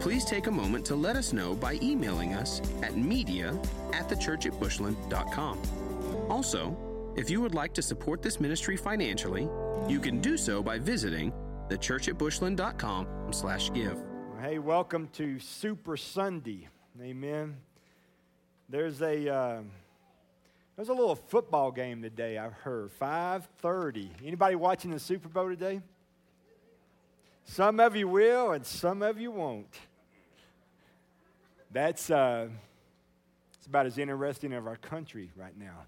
Please take a moment to let us know by emailing us at media at thechurchatbushland.com. Also, if you would like to support this ministry financially, you can do so by visiting thechurchatbushland.com slash give. Hey, welcome to Super Sunday. Amen. There's a uh, there's a little football game today. I've heard 5:30. Anybody watching the Super Bowl today? Some of you will, and some of you won't. That's uh, it's about as interesting of our country right now.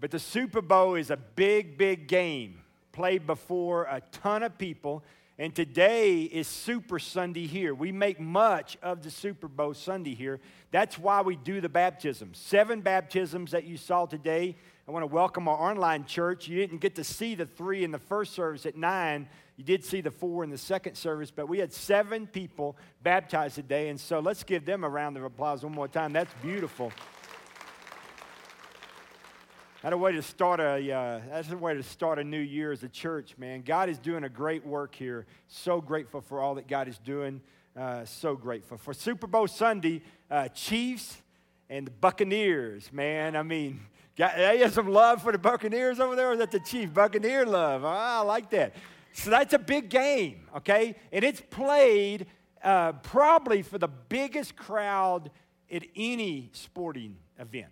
But the Super Bowl is a big, big game played before a ton of people. And today is Super Sunday here. We make much of the Super Bowl Sunday here. That's why we do the baptisms. Seven baptisms that you saw today. I want to welcome our online church. You didn't get to see the three in the first service at nine. You did see the four in the second service, but we had seven people baptized today. And so let's give them a round of applause one more time. That's beautiful. That's a way to start a uh, that's a way to start a new year as a church, man. God is doing a great work here. So grateful for all that God is doing. Uh, so grateful for Super Bowl Sunday, uh, Chiefs and the Buccaneers, man. I mean, got, they have some love for the Buccaneers over there. Or is that the Chief Buccaneer love? Oh, I like that. So that's a big game, okay? And it's played uh, probably for the biggest crowd at any sporting event.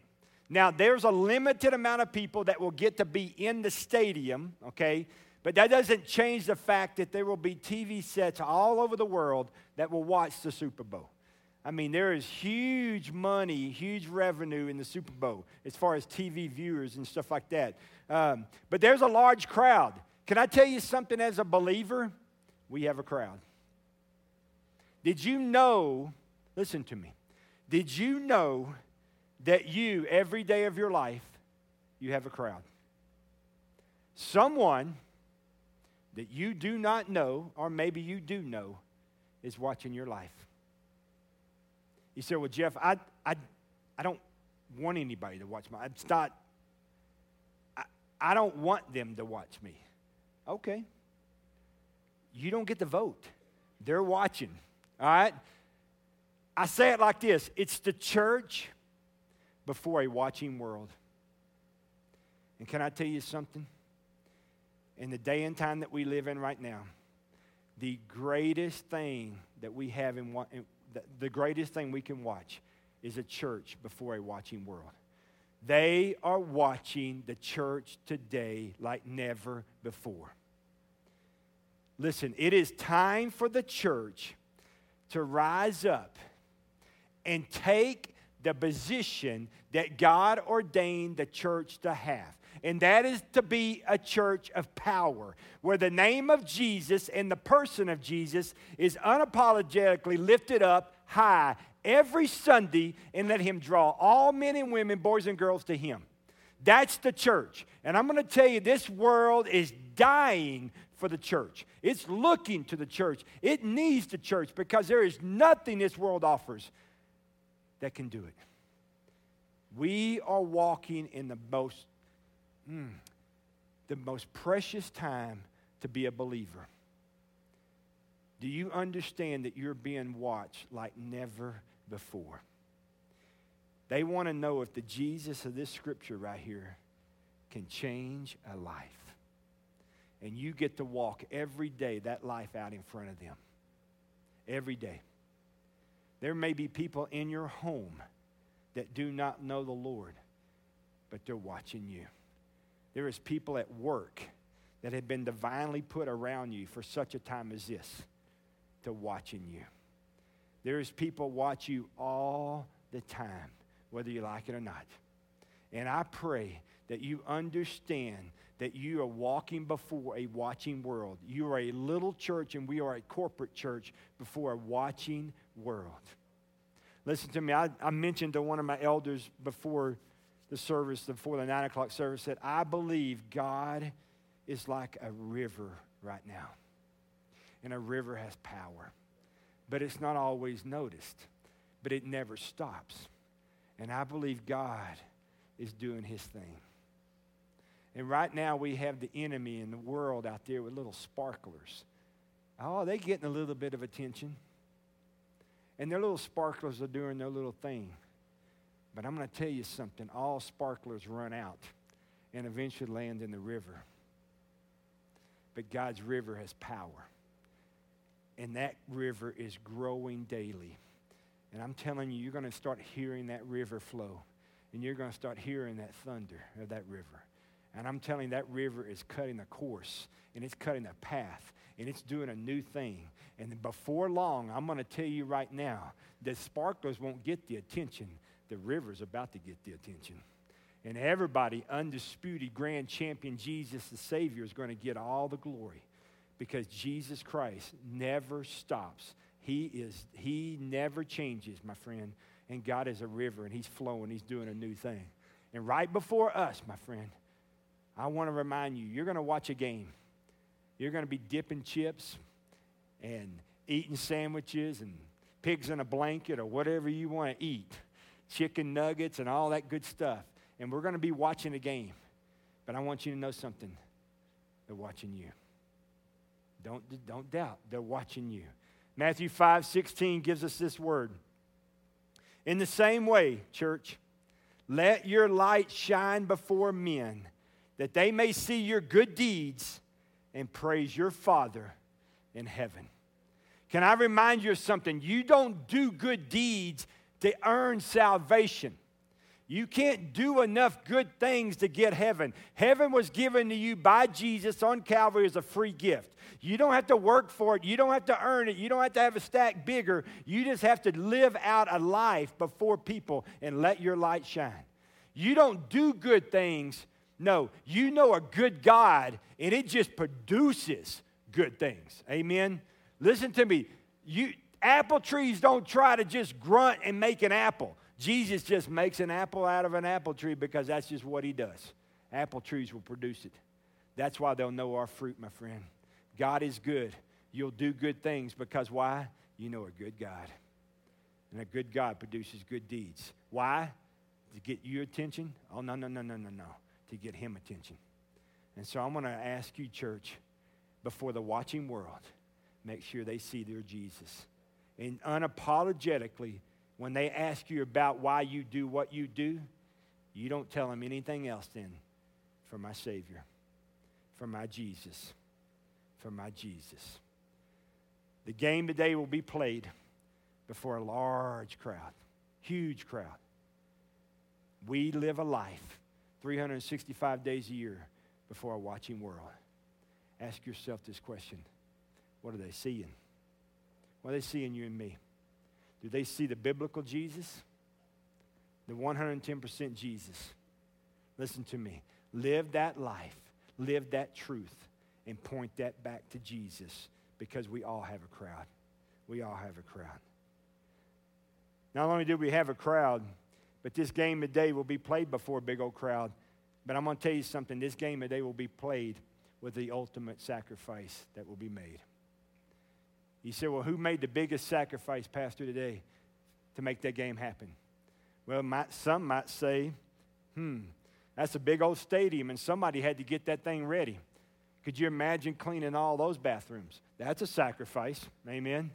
Now, there's a limited amount of people that will get to be in the stadium, okay? But that doesn't change the fact that there will be TV sets all over the world that will watch the Super Bowl. I mean, there is huge money, huge revenue in the Super Bowl as far as TV viewers and stuff like that. Um, but there's a large crowd. Can I tell you something as a believer? We have a crowd. Did you know, listen to me, did you know that you, every day of your life, you have a crowd. Someone that you do not know, or maybe you do know, is watching your life. You say, Well, Jeff, I, I, I don't want anybody to watch my It's not, I, I don't want them to watch me. Okay. You don't get to vote. They're watching. All right? I say it like this it's the church before a watching world. And can I tell you something? In the day and time that we live in right now, the greatest thing that we have in, the greatest thing we can watch is a church before a watching world. They are watching the church today like never before. Listen, it is time for the church to rise up and take the position that God ordained the church to have. And that is to be a church of power, where the name of Jesus and the person of Jesus is unapologetically lifted up high every Sunday and let Him draw all men and women, boys and girls to Him. That's the church. And I'm going to tell you, this world is dying for the church. It's looking to the church. It needs the church because there is nothing this world offers that can do it. We are walking in the most, mm, the most precious time to be a believer. Do you understand that you're being watched like never before? They want to know if the Jesus of this scripture right here can change a life. And you get to walk every day that life out in front of them. Every day. There may be people in your home that do not know the Lord, but they're watching you. There is people at work that have been divinely put around you for such a time as this to watching you. There is people watch you all the time, whether you like it or not. And I pray that you understand that you are walking before a watching world. You are a little church and we are a corporate church before a watching world. Listen to me, I, I mentioned to one of my elders before the service, before the nine o'clock service, that I believe God is like a river right now. And a river has power. But it's not always noticed, but it never stops. And I believe God is doing his thing. And right now we have the enemy in the world out there with little sparklers. Oh, they're getting a little bit of attention. And their little sparklers are doing their little thing. But I'm going to tell you something all sparklers run out and eventually land in the river. But God's river has power. And that river is growing daily. And I'm telling you, you're going to start hearing that river flow. And you're going to start hearing that thunder of that river. And I'm telling you, that river is cutting a course and it's cutting a path and it's doing a new thing. And before long, I'm going to tell you right now that sparklers won't get the attention. The river's about to get the attention. And everybody, undisputed grand champion Jesus the Savior, is going to get all the glory because Jesus Christ never stops. He is he never changes, my friend. And God is a river and he's flowing, he's doing a new thing. And right before us, my friend, I want to remind you, you're going to watch a game. You're going to be dipping chips and eating sandwiches and pigs in a blanket or whatever you want to eat, chicken nuggets and all that good stuff. And we're going to be watching a game. But I want you to know something. They're watching you. Don't, don't doubt, they're watching you. Matthew 5 16 gives us this word. In the same way, church, let your light shine before men, that they may see your good deeds and praise your Father in heaven. Can I remind you of something? You don't do good deeds to earn salvation. You can't do enough good things to get heaven. Heaven was given to you by Jesus on Calvary as a free gift. You don't have to work for it. You don't have to earn it. You don't have to have a stack bigger. You just have to live out a life before people and let your light shine. You don't do good things no, you know a good God, and it just produces good things. Amen. Listen to me. You apple trees don't try to just grunt and make an apple. Jesus just makes an apple out of an apple tree because that's just what he does. Apple trees will produce it. That's why they'll know our fruit, my friend. God is good. You'll do good things because why? You know a good God. And a good God produces good deeds. Why? To get your attention? Oh, no, no, no, no, no, no to get him attention. And so I'm going to ask you, church, before the watching world, make sure they see their Jesus. And unapologetically, when they ask you about why you do what you do, you don't tell them anything else then for my Savior, for my Jesus, for my Jesus. The game today will be played before a large crowd, huge crowd. We live a life 365 days a year before a watching world. Ask yourself this question What are they seeing? What are they seeing you and me? Do they see the biblical Jesus? The 110% Jesus? Listen to me. Live that life, live that truth, and point that back to Jesus because we all have a crowd. We all have a crowd. Not only do we have a crowd, but this game today will be played before a big old crowd. But I'm going to tell you something this game today will be played with the ultimate sacrifice that will be made. You say, well, who made the biggest sacrifice, Pastor, today to make that game happen? Well, might, some might say, hmm, that's a big old stadium, and somebody had to get that thing ready. Could you imagine cleaning all those bathrooms? That's a sacrifice. Amen.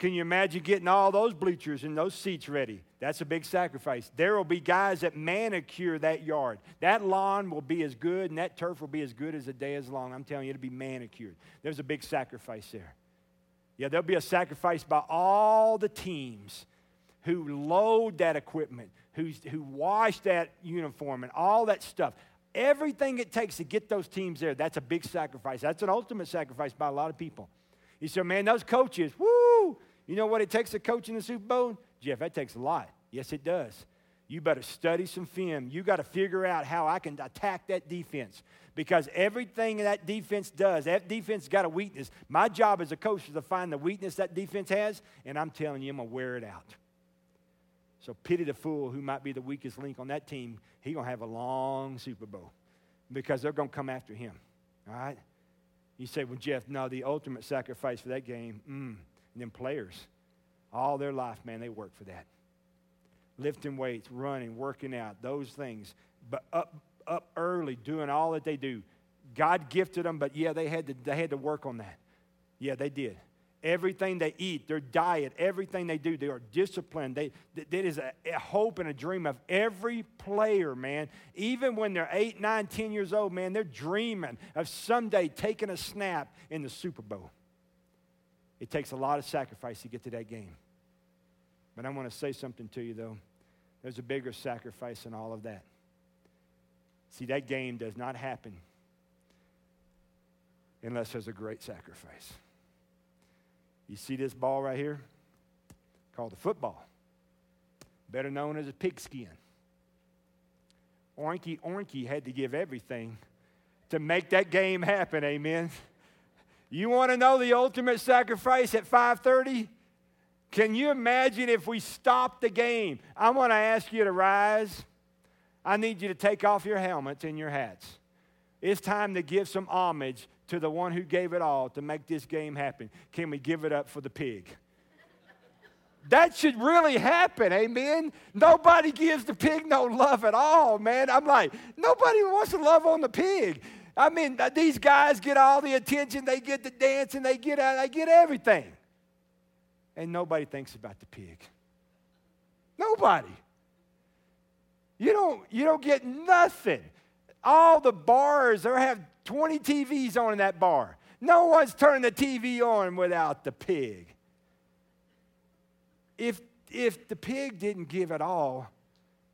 Can you imagine getting all those bleachers and those seats ready? That's a big sacrifice. There will be guys that manicure that yard. That lawn will be as good and that turf will be as good as a day is long. I'm telling you, it'll be manicured. There's a big sacrifice there. Yeah, there'll be a sacrifice by all the teams who load that equipment, who's, who wash that uniform and all that stuff. Everything it takes to get those teams there, that's a big sacrifice. That's an ultimate sacrifice by a lot of people. You say, man, those coaches, woo, you know what it takes to coach in the Super Bowl? Jeff, that takes a lot. Yes, it does. You better study some film. You got to figure out how I can attack that defense because everything that defense does, that defense got a weakness. My job as a coach is to find the weakness that defense has, and I'm telling you, I'm going to wear it out. So pity the fool who might be the weakest link on that team. He's going to have a long Super Bowl because they're going to come after him. All right? You say, well, Jeff, no, the ultimate sacrifice for that game, mm, and then players, all their life, man, they work for that. Lifting weights, running, working out, those things. But up, up early, doing all that they do. God gifted them, but yeah, they had to, they had to work on that. Yeah, they did. Everything they eat, their diet, everything they do, they are disciplined. They, that is a, a, hope and a dream of every player, man. Even when they're eight, nine, ten years old, man, they're dreaming of someday taking a snap in the Super Bowl. It takes a lot of sacrifice to get to that game. But I want to say something to you, though. There's a bigger sacrifice in all of that. See, that game does not happen unless there's a great sacrifice. You see this ball right here? Called the football, better known as a pigskin. Oinky Oinky had to give everything to make that game happen, amen. You want to know the ultimate sacrifice at 5:30? Can you imagine if we stopped the game? I want to ask you to rise. I need you to take off your helmets and your hats. It's time to give some homage to the one who gave it all to make this game happen. Can we give it up for the pig? That should really happen, amen. Nobody gives the pig no love at all, man. I'm like, nobody wants to love on the pig. I mean, these guys get all the attention, they get the dancing, they get uh, they get everything. And nobody thinks about the pig. Nobody. You don't, you don't get nothing. All the bars, they have 20 TVs on in that bar. No one's turning the TV on without the pig. If, if the pig didn't give it all,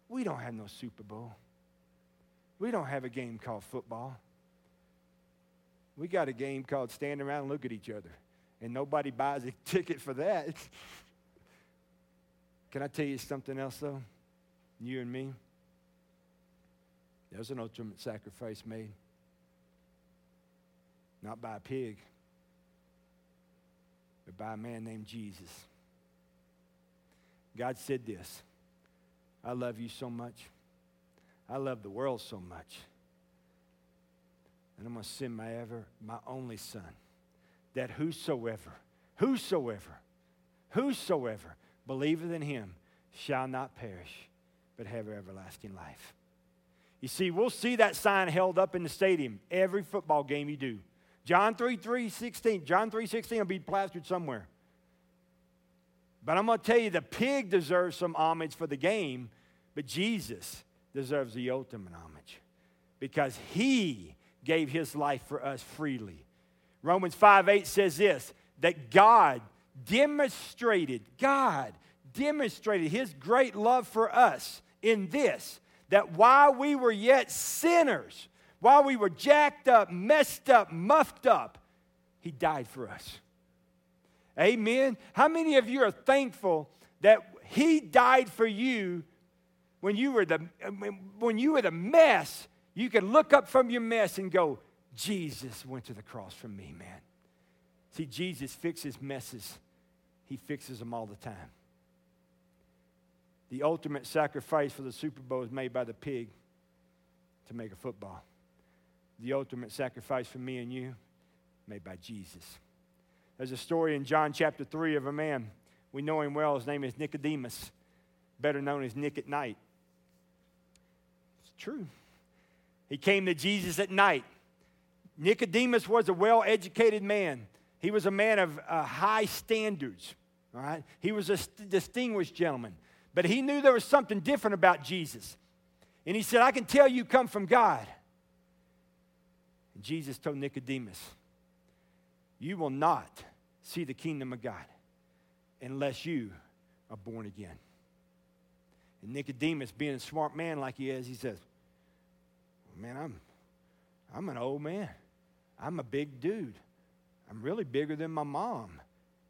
we don't have no Super Bowl. We don't have a game called football. We got a game called stand around and look at each other. And nobody buys a ticket for that. Can I tell you something else, though? You and me? There's an ultimate sacrifice made not by a pig, but by a man named Jesus. God said this I love you so much. I love the world so much. And I'm going to send my ever, my only son, that whosoever, whosoever, whosoever believeth in him shall not perish, but have everlasting life. You see, we'll see that sign held up in the stadium every football game you do. John 3, 3, 16. John 3, 16 will be plastered somewhere. But I'm going to tell you, the pig deserves some homage for the game, but Jesus deserves the ultimate homage because he gave his life for us freely. Romans 5, 8 says this, that God demonstrated, God demonstrated his great love for us in this, that while we were yet sinners, while we were jacked up, messed up, muffed up, He died for us. Amen. How many of you are thankful that He died for you when you were the when you were the mess? You can look up from your mess and go, Jesus went to the cross for me, man. See, Jesus fixes messes. He fixes them all the time. The ultimate sacrifice for the Super Bowl is made by the pig to make a football the ultimate sacrifice for me and you made by Jesus. There's a story in John chapter 3 of a man. We know him well. His name is Nicodemus, better known as Nick at night. It's true. He came to Jesus at night. Nicodemus was a well educated man, he was a man of uh, high standards. All right? He was a st- distinguished gentleman. But he knew there was something different about Jesus. And he said, I can tell you come from God. And Jesus told Nicodemus, You will not see the kingdom of God unless you are born again. And Nicodemus, being a smart man like he is, he says, Man, I'm, I'm an old man. I'm a big dude. I'm really bigger than my mom.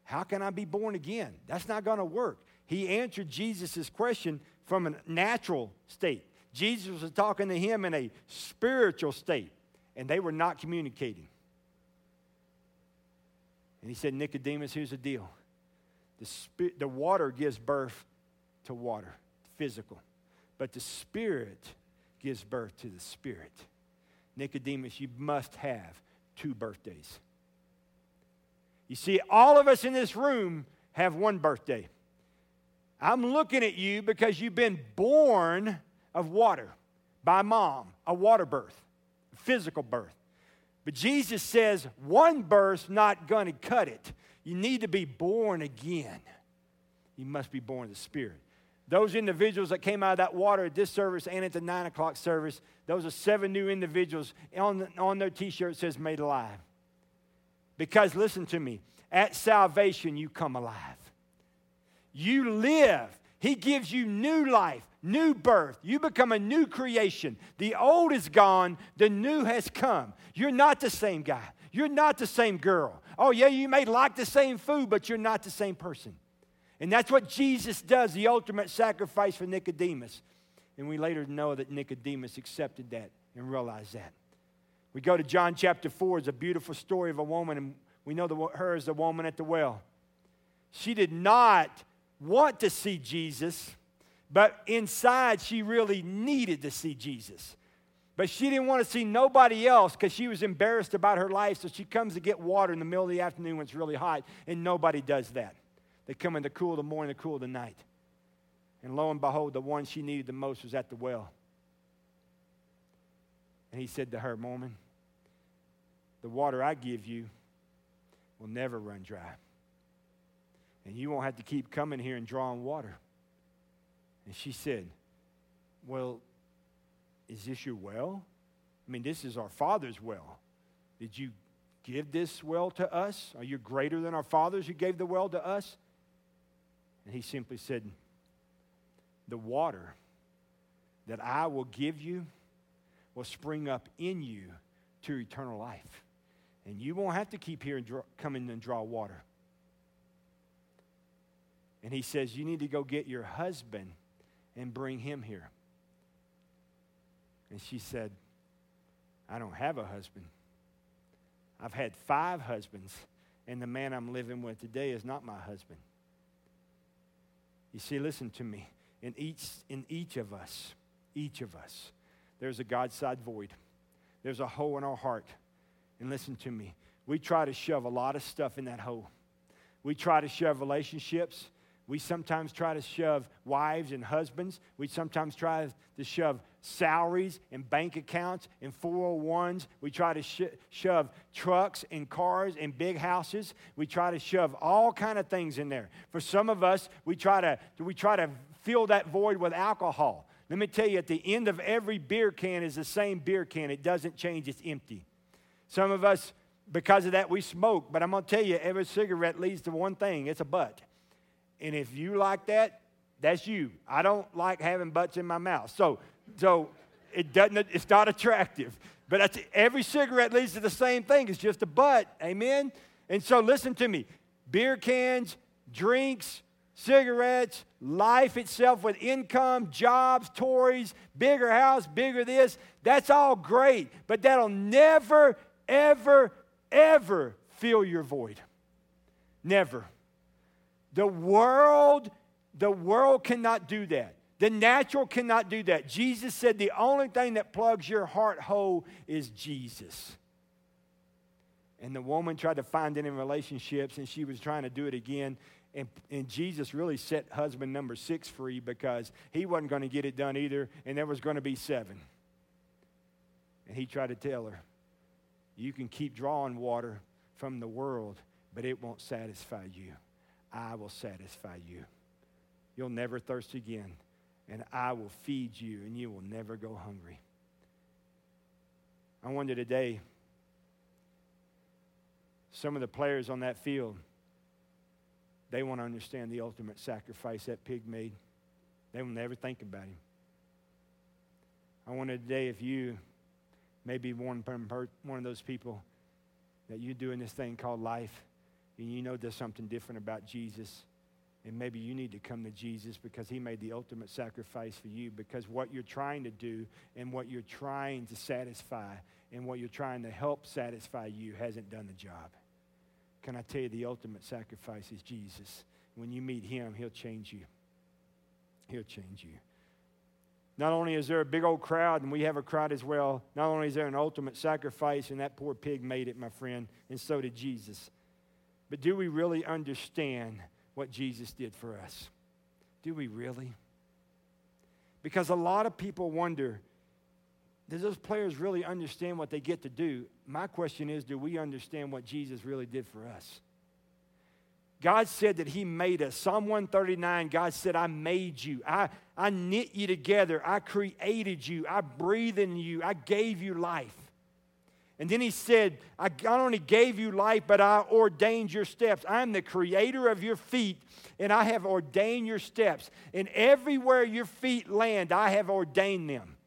How can I be born again? That's not going to work. He answered Jesus' question from a natural state. Jesus was talking to him in a spiritual state and they were not communicating. And he said, Nicodemus, here's the deal the, spirit, the water gives birth to water. physical, but the Spirit gives birth to the Spirit. Nicodemus, you must have two birthdays. You see, all of us in this room have one birthday. I'm looking at you because you've been born of water by mom, a water birth, physical birth. But Jesus says one birth's not going to cut it. You need to be born again. You must be born of the Spirit. Those individuals that came out of that water at this service and at the 9 o'clock service, those are seven new individuals. On, on their t shirt says made alive. Because listen to me, at salvation, you come alive. You live. He gives you new life, new birth. You become a new creation. The old is gone, the new has come. You're not the same guy. You're not the same girl. Oh, yeah, you may like the same food, but you're not the same person. And that's what Jesus does, the ultimate sacrifice for Nicodemus. And we later know that Nicodemus accepted that and realized that. We go to John chapter 4. It's a beautiful story of a woman, and we know the, her as the woman at the well. She did not want to see Jesus, but inside she really needed to see Jesus. But she didn't want to see nobody else because she was embarrassed about her life. So she comes to get water in the middle of the afternoon when it's really hot, and nobody does that. They come in the cool of the morning, the cool of the night. And lo and behold, the one she needed the most was at the well. And he said to her, Woman, the water I give you will never run dry. And you won't have to keep coming here and drawing water. And she said, Well, is this your well? I mean, this is our father's well. Did you give this well to us? Are you greater than our fathers who gave the well to us? And he simply said, The water that I will give you will spring up in you to eternal life. And you won't have to keep here and draw, come in and draw water. And he says, You need to go get your husband and bring him here. And she said, I don't have a husband. I've had five husbands, and the man I'm living with today is not my husband. You see, listen to me. In each, in each of us, each of us, there's a God side void. There's a hole in our heart. And listen to me. We try to shove a lot of stuff in that hole. We try to shove relationships. We sometimes try to shove wives and husbands. We sometimes try to shove salaries and bank accounts and 401s. We try to sh- shove trucks and cars and big houses. We try to shove all kind of things in there. For some of us, we try to we try to fill that void with alcohol. Let me tell you, at the end of every beer can is the same beer can. It doesn't change, it's empty. Some of us, because of that, we smoke. But I'm going to tell you, every cigarette leads to one thing it's a butt. And if you like that, that's you. I don't like having butts in my mouth. So, so it doesn't, it's not attractive. But every cigarette leads to the same thing. It's just a butt. Amen? And so listen to me. Beer cans, drinks, cigarettes, life itself with income, jobs, toys, bigger house, bigger this, that's all great. But that'll never, ever, ever fill your void. Never. The world, the world cannot do that. The natural cannot do that. Jesus said the only thing that plugs your heart hole is Jesus. And the woman tried to find it in relationships, and she was trying to do it again. And, and Jesus really set husband number six free because he wasn't going to get it done either, and there was going to be seven. And he tried to tell her, You can keep drawing water from the world, but it won't satisfy you. I will satisfy you. You'll never thirst again, and I will feed you, and you will never go hungry. I wonder today, some of the players on that field, they want to understand the ultimate sacrifice that pig made. They will never think about him. I wonder today if you may be one, one of those people that you're doing this thing called life and you know there's something different about Jesus, and maybe you need to come to Jesus because he made the ultimate sacrifice for you. Because what you're trying to do and what you're trying to satisfy and what you're trying to help satisfy you hasn't done the job. Can I tell you the ultimate sacrifice is Jesus? When you meet him, he'll change you. He'll change you. Not only is there a big old crowd, and we have a crowd as well, not only is there an ultimate sacrifice, and that poor pig made it, my friend, and so did Jesus, but do we really understand what Jesus did for us? Do we really? Because a lot of people wonder do those players really understand what they get to do? My question is do we understand what Jesus really did for us? God said that He made us. Psalm 139, God said, I made you. I, I knit you together. I created you. I breathed in you. I gave you life. And then He said, I not only gave you life, but I ordained your steps. I'm the creator of your feet, and I have ordained your steps. And everywhere your feet land, I have ordained them.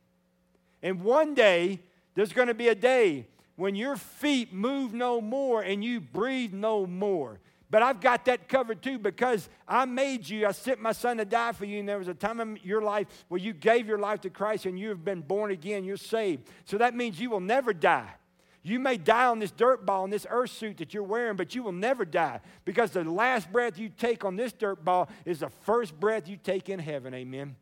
And one day, there's going to be a day when your feet move no more and you breathe no more. But I've got that covered too because I made you. I sent my son to die for you. And there was a time in your life where you gave your life to Christ and you have been born again. You're saved. So that means you will never die. You may die on this dirt ball, in this earth suit that you're wearing, but you will never die because the last breath you take on this dirt ball is the first breath you take in heaven. Amen.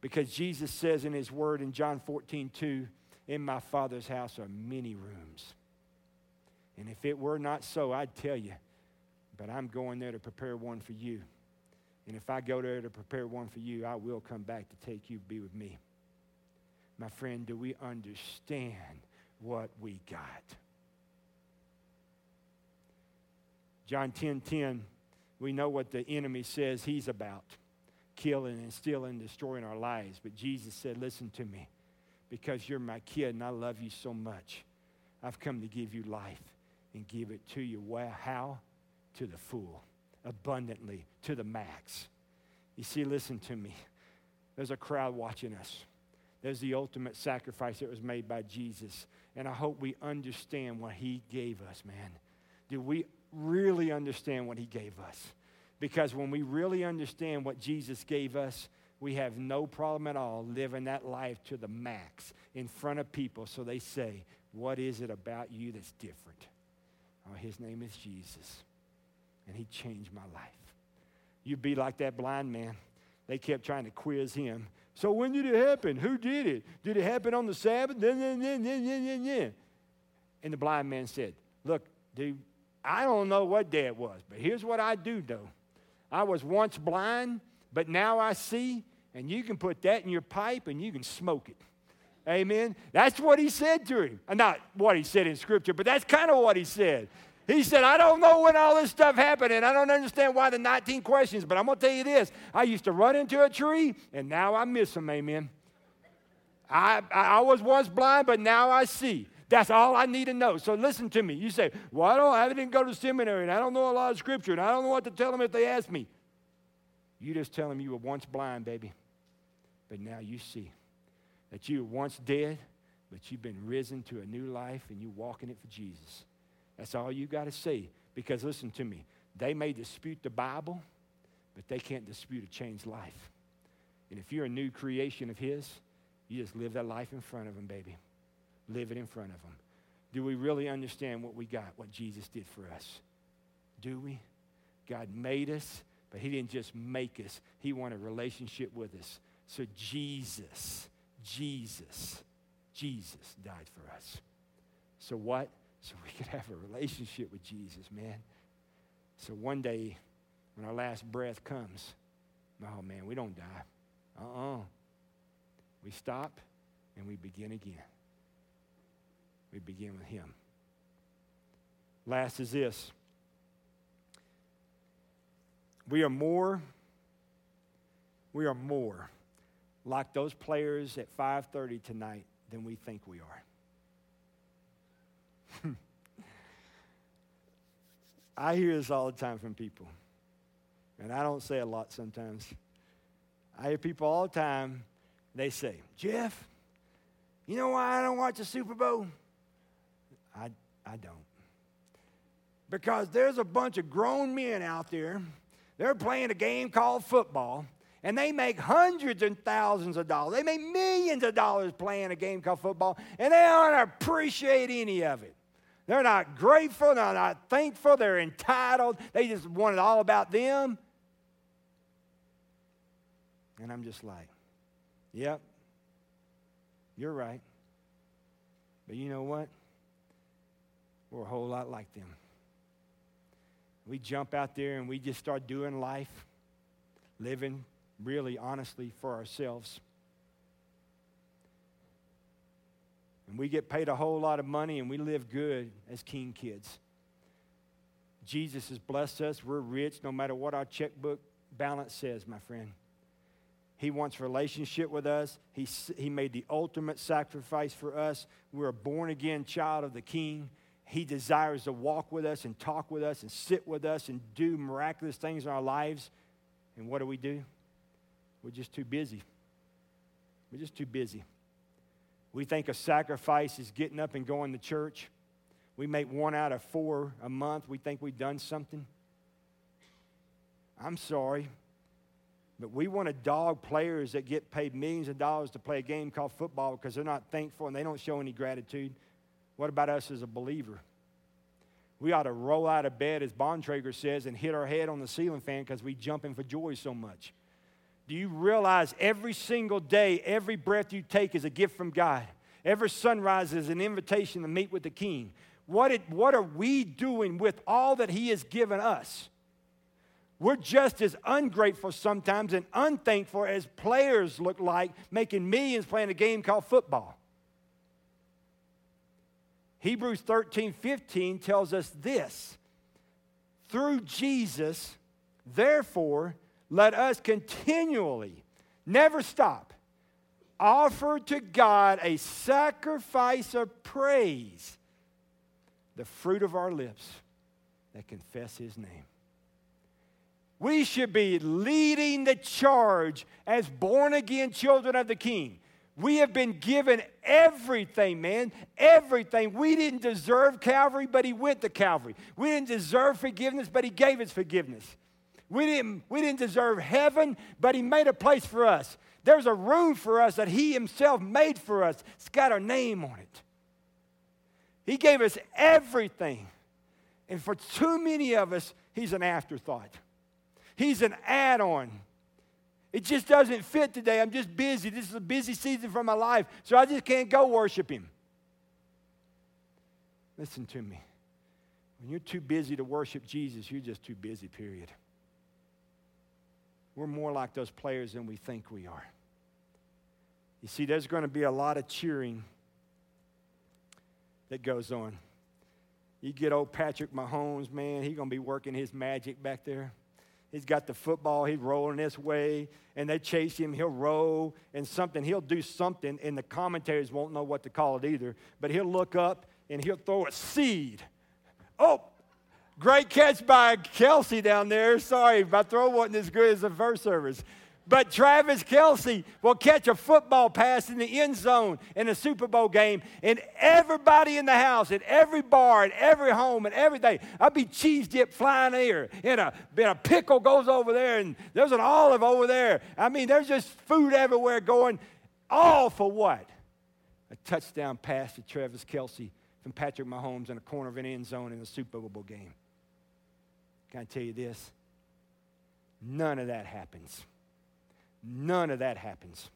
Because Jesus says in his word in John 14, 2, in my Father's house are many rooms. And if it were not so, I'd tell you but I'm going there to prepare one for you. And if I go there to prepare one for you, I will come back to take you to be with me. My friend, do we understand what we got? John 10 10, we know what the enemy says he's about killing and stealing, and destroying our lives. But Jesus said, Listen to me, because you're my kid and I love you so much. I've come to give you life and give it to you. Well, how? to the full, abundantly, to the max. You see, listen to me. There's a crowd watching us. There's the ultimate sacrifice that was made by Jesus. And I hope we understand what he gave us, man. Do we really understand what he gave us? Because when we really understand what Jesus gave us, we have no problem at all living that life to the max in front of people so they say, What is it about you that's different? Oh, his name is Jesus and he changed my life. You'd be like that blind man. They kept trying to quiz him. So when did it happen? Who did it? Did it happen on the Sabbath? Then, then, then, then, yeah, yeah, yeah. And the blind man said, Look, dude, I don't know what day it was, but here's what I do know. I was once blind, but now I see, and you can put that in your pipe and you can smoke it. Amen. That's what he said to him. Uh, not what he said in Scripture, but that's kind of what he said. He said, I don't know when all this stuff happened, and I don't understand why the 19 questions, but I'm going to tell you this. I used to run into a tree, and now I miss them, amen. I, I was once blind, but now I see. That's all I need to know. So listen to me. You say, Well, I don't I didn't go to seminary and I don't know a lot of scripture and I don't know what to tell them if they ask me. You just tell them you were once blind, baby. But now you see that you were once dead, but you've been risen to a new life and you're walking it for Jesus. That's all you got to see. Because listen to me, they may dispute the Bible, but they can't dispute a changed life. And if you're a new creation of His, you just live that life in front of Him, baby. Live it in front of Him. Do we really understand what we got, what Jesus did for us? Do we? God made us, but He didn't just make us, He wanted a relationship with us. So Jesus, Jesus, Jesus died for us. So what? So we could have a relationship with Jesus, man. So one day, when our last breath comes, oh man, we don't die. Uh uh-uh. uh We stop and we begin again. We begin with Him. Last is this we are more, we are more like those players at 5:30 tonight than we think we are. I hear this all the time from people, and I don't say a lot sometimes. I hear people all the time, they say, Jeff, you know why I don't watch the Super Bowl? I, I don't. Because there's a bunch of grown men out there, they're playing a game called football, and they make hundreds and thousands of dollars. They make millions of dollars playing a game called football, and they don't appreciate any of it. They're not grateful, they're not thankful, they're entitled. They just want it all about them. And I'm just like, yep, you're right. But you know what? We're a whole lot like them. We jump out there and we just start doing life, living really honestly for ourselves. And we get paid a whole lot of money and we live good as king kids. Jesus has blessed us. We're rich no matter what our checkbook balance says, my friend. He wants relationship with us. He, he made the ultimate sacrifice for us. We're a born again child of the King. He desires to walk with us and talk with us and sit with us and do miraculous things in our lives. And what do we do? We're just too busy. We're just too busy. We think a sacrifice is getting up and going to church. We make one out of four a month. We think we've done something. I'm sorry, but we want to dog players that get paid millions of dollars to play a game called football because they're not thankful and they don't show any gratitude. What about us as a believer? We ought to roll out of bed, as Bontrager says, and hit our head on the ceiling fan because we jumping for joy so much. Do you realize every single day, every breath you take is a gift from God? Every sunrise is an invitation to meet with the King. What, it, what are we doing with all that He has given us? We're just as ungrateful sometimes and unthankful as players look like making millions playing a game called football. Hebrews 13 15 tells us this through Jesus, therefore, let us continually, never stop, offer to God a sacrifice of praise, the fruit of our lips that confess His name. We should be leading the charge as born again children of the King. We have been given everything, man. Everything. We didn't deserve Calvary, but He went to Calvary. We didn't deserve forgiveness, but He gave us forgiveness. We didn't, we didn't deserve heaven, but He made a place for us. There's a room for us that He Himself made for us. It's got our name on it. He gave us everything. And for too many of us, He's an afterthought, He's an add on. It just doesn't fit today. I'm just busy. This is a busy season for my life, so I just can't go worship Him. Listen to me. When you're too busy to worship Jesus, you're just too busy, period we're more like those players than we think we are. You see, there's going to be a lot of cheering that goes on. You get old Patrick Mahomes, man, he's going to be working his magic back there. He's got the football, he's rolling this way, and they chase him, he'll roll, and something, he'll do something, and the commentators won't know what to call it either, but he'll look up and he'll throw a seed. Oh, Great catch by Kelce down there. Sorry, my throw wasn't as good as the first service. But Travis Kelce will catch a football pass in the end zone in a Super Bowl game, and everybody in the house, at every bar, at every home, and everything, I'll be cheese dip flying here, and a, and a pickle goes over there, and there's an olive over there. I mean, there's just food everywhere going, all for what? A touchdown pass to Travis Kelce from Patrick Mahomes in a corner of an end zone in a Super Bowl game. Can I tell you this? None of that happens. None of that happens.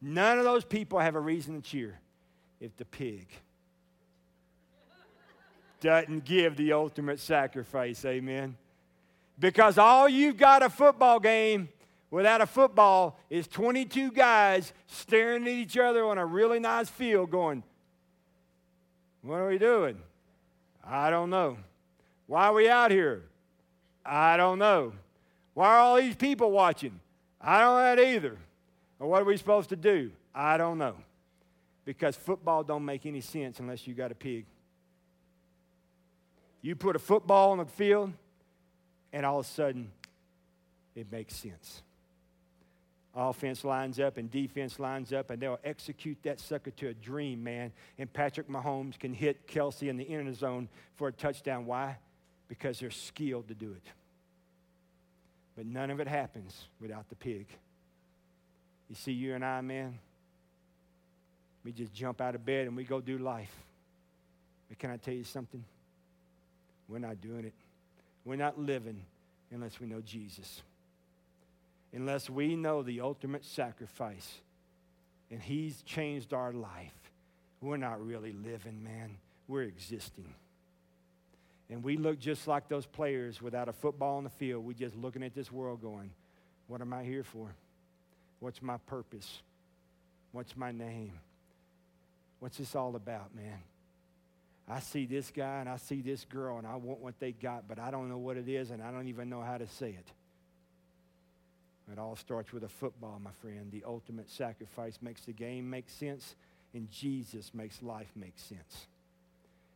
None of those people have a reason to cheer if the pig doesn't give the ultimate sacrifice. Amen. Because all you've got a football game without a football is 22 guys staring at each other on a really nice field going, What are we doing? I don't know. Why are we out here? I don't know. Why are all these people watching? I don't know that either. Or what are we supposed to do? I don't know. Because football don't make any sense unless you got a pig. You put a football on the field, and all of a sudden, it makes sense. Offense lines up and defense lines up, and they'll execute that sucker to a dream, man. And Patrick Mahomes can hit Kelce in the end zone for a touchdown. Why? Because they're skilled to do it. But none of it happens without the pig. You see, you and I, man, we just jump out of bed and we go do life. But can I tell you something? We're not doing it. We're not living unless we know Jesus. unless we know the ultimate sacrifice and He's changed our life, we're not really living, man. We're existing. And we look just like those players without a football on the field. We're just looking at this world going, What am I here for? What's my purpose? What's my name? What's this all about, man? I see this guy and I see this girl and I want what they got, but I don't know what it is and I don't even know how to say it. It all starts with a football, my friend. The ultimate sacrifice makes the game make sense, and Jesus makes life make sense.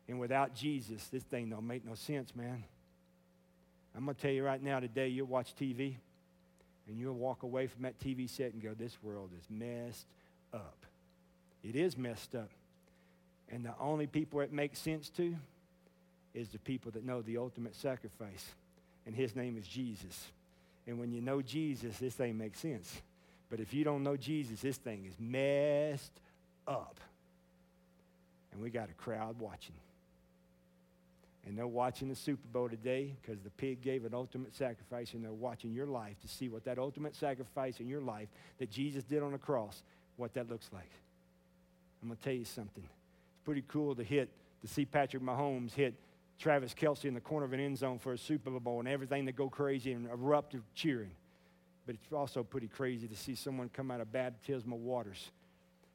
And without Jesus, this thing don't make no sense, man. I'm going to tell you right now today, you'll watch TV and you'll walk away from that TV set and go, This world is messed up. It is messed up. And the only people it makes sense to is the people that know the ultimate sacrifice. And his name is Jesus. And when you know Jesus, this thing makes sense. But if you don't know Jesus, this thing is messed up. And we got a crowd watching. And they're watching the Super Bowl today because the pig gave an ultimate sacrifice, and they're watching your life to see what that ultimate sacrifice in your life that Jesus did on the cross, what that looks like. I'm going to tell you something. It's pretty cool to hit, to see Patrick Mahomes hit Travis Kelce in the corner of an end zone for a Super Bowl and everything to go crazy and erupt cheering. But it's also pretty crazy to see someone come out of baptismal waters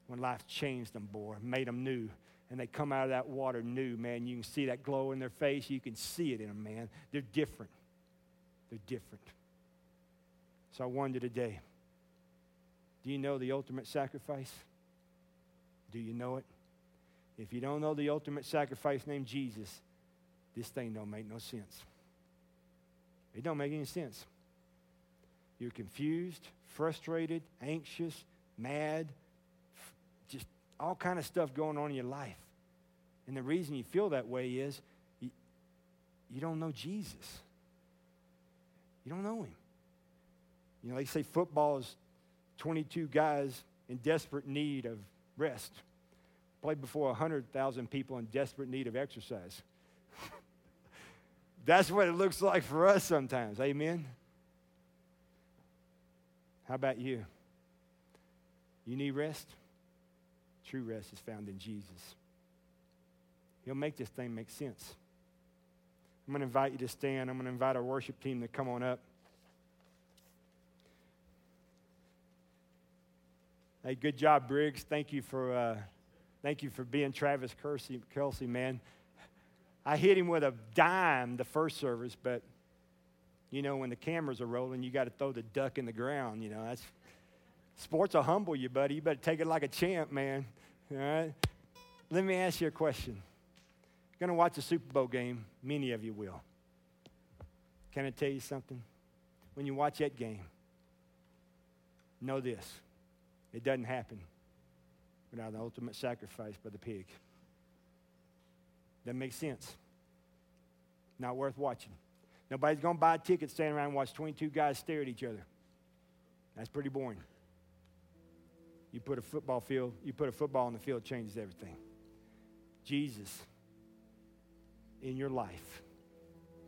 when life changed them, boy, made them new and they come out of that water new, man. You can see that glow in their face. You can see it in them, man. They're different. They're different. So I wonder today do you know the ultimate sacrifice? Do you know it? If you don't know the ultimate sacrifice named Jesus, this thing don't make no sense. It don't make any sense. You're confused, frustrated, anxious, mad, all kind of stuff going on in your life. And the reason you feel that way is you, you don't know Jesus. You don't know him. You know, they say football is 22 guys in desperate need of rest. Played before 100,000 people in desperate need of exercise. That's what it looks like for us sometimes. Amen? How about you? You need rest? True rest is found in Jesus. He'll make this thing make sense. I'm going to invite you to stand. I'm going to invite our worship team to come on up. Hey, good job, Briggs. Thank you for, uh, thank you for being Travis Kelsey, Kelce, man. I hit him with a dime the first service, but you know when the cameras are rolling, you got to throw the duck in the ground. You know that's sports will humble you, buddy. You better take it like a champ, man. All right. Let me ask you a question. Going to watch a Super Bowl game. Many of you will. Can I tell you something? When you watch that game, know this: it doesn't happen without the ultimate sacrifice by the pig. That makes sense. Not worth watching. Nobody's going to buy a ticket, stand around and watch 22 guys stare at each other. That's pretty boring. You put a football field, you put a football on the field, changes everything. Jesus in your life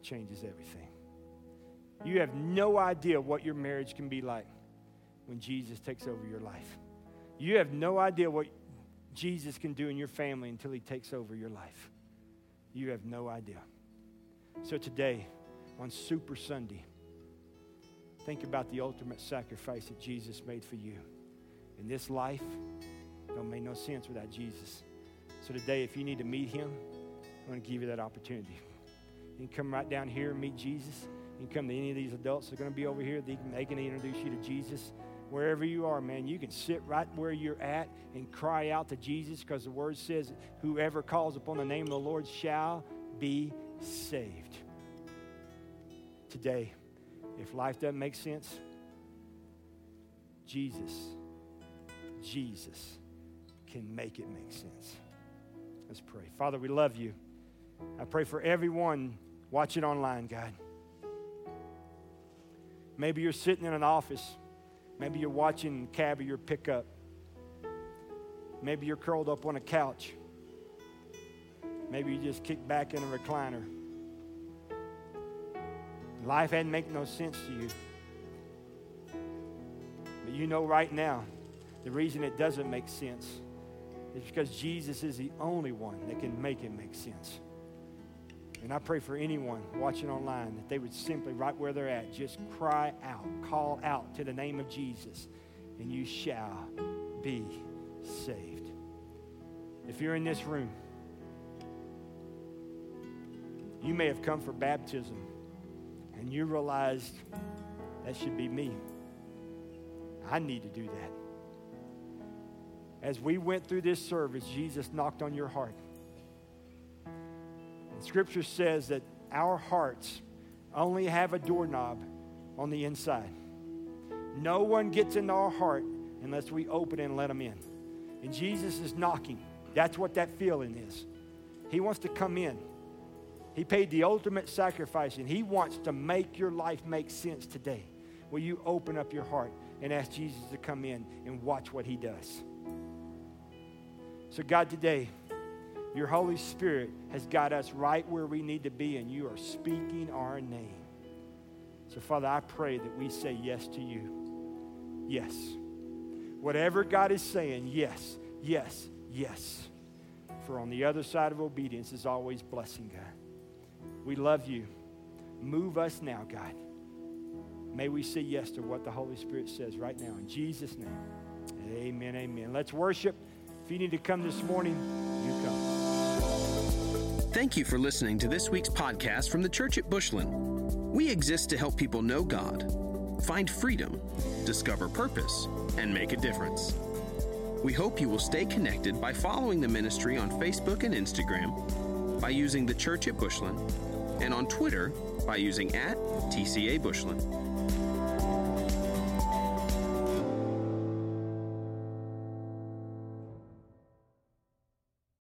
changes everything. You have no idea what your marriage can be like when Jesus takes over your life. You have no idea what Jesus can do in your family until he takes over your life. You have no idea. So today, on Super Sunday, think about the ultimate sacrifice that Jesus made for you. In this life, don't make no sense without Jesus. So today, if you need to meet him, I'm going to give you that opportunity. You can come right down here and meet Jesus. You can come to any of these adults that are going to be over here. They can, they can introduce you to Jesus. Wherever you are, man, you can sit right where you're at and cry out to Jesus because the word says, Whoever calls upon the name of the Lord shall be saved. Today, if life doesn't make sense, Jesus, Jesus can make it make sense. Let's pray. Father, we love you. I pray for everyone watching online, God. Maybe you're sitting in an office. Maybe you're watching cab or your pickup. Maybe you're curled up on a couch. Maybe you just kick back in a recliner. Life hadn't make no sense to you. But you know right now, the reason it doesn't make sense is because Jesus is the only one that can make it make sense. And I pray for anyone watching online that they would simply, right where they're at, just cry out, call out to the name of Jesus, and you shall be saved. If you're in this room, you may have come for baptism and you realized that should be me. I need to do that. As we went through this service, Jesus knocked on your heart. And scripture says that our hearts only have a doorknob on the inside. No one gets into our heart unless we open and let them in. And Jesus is knocking. That's what that feeling is. He wants to come in. He paid the ultimate sacrifice, and He wants to make your life make sense today. Will you open up your heart and ask Jesus to come in and watch what He does? So, God, today, your Holy Spirit has got us right where we need to be, and you are speaking our name. So, Father, I pray that we say yes to you. Yes. Whatever God is saying, yes, yes, yes. For on the other side of obedience is always blessing, God. We love you. Move us now, God. May we say yes to what the Holy Spirit says right now. In Jesus' name, amen, amen. Let's worship. If you need to come this morning, you come. Thank you for listening to this week's podcast from the Church at Bushland. We exist to help people know God, find freedom, discover purpose, and make a difference. We hope you will stay connected by following the ministry on Facebook and Instagram, by using the Church at Bushland, and on Twitter by using at TCA Bushland.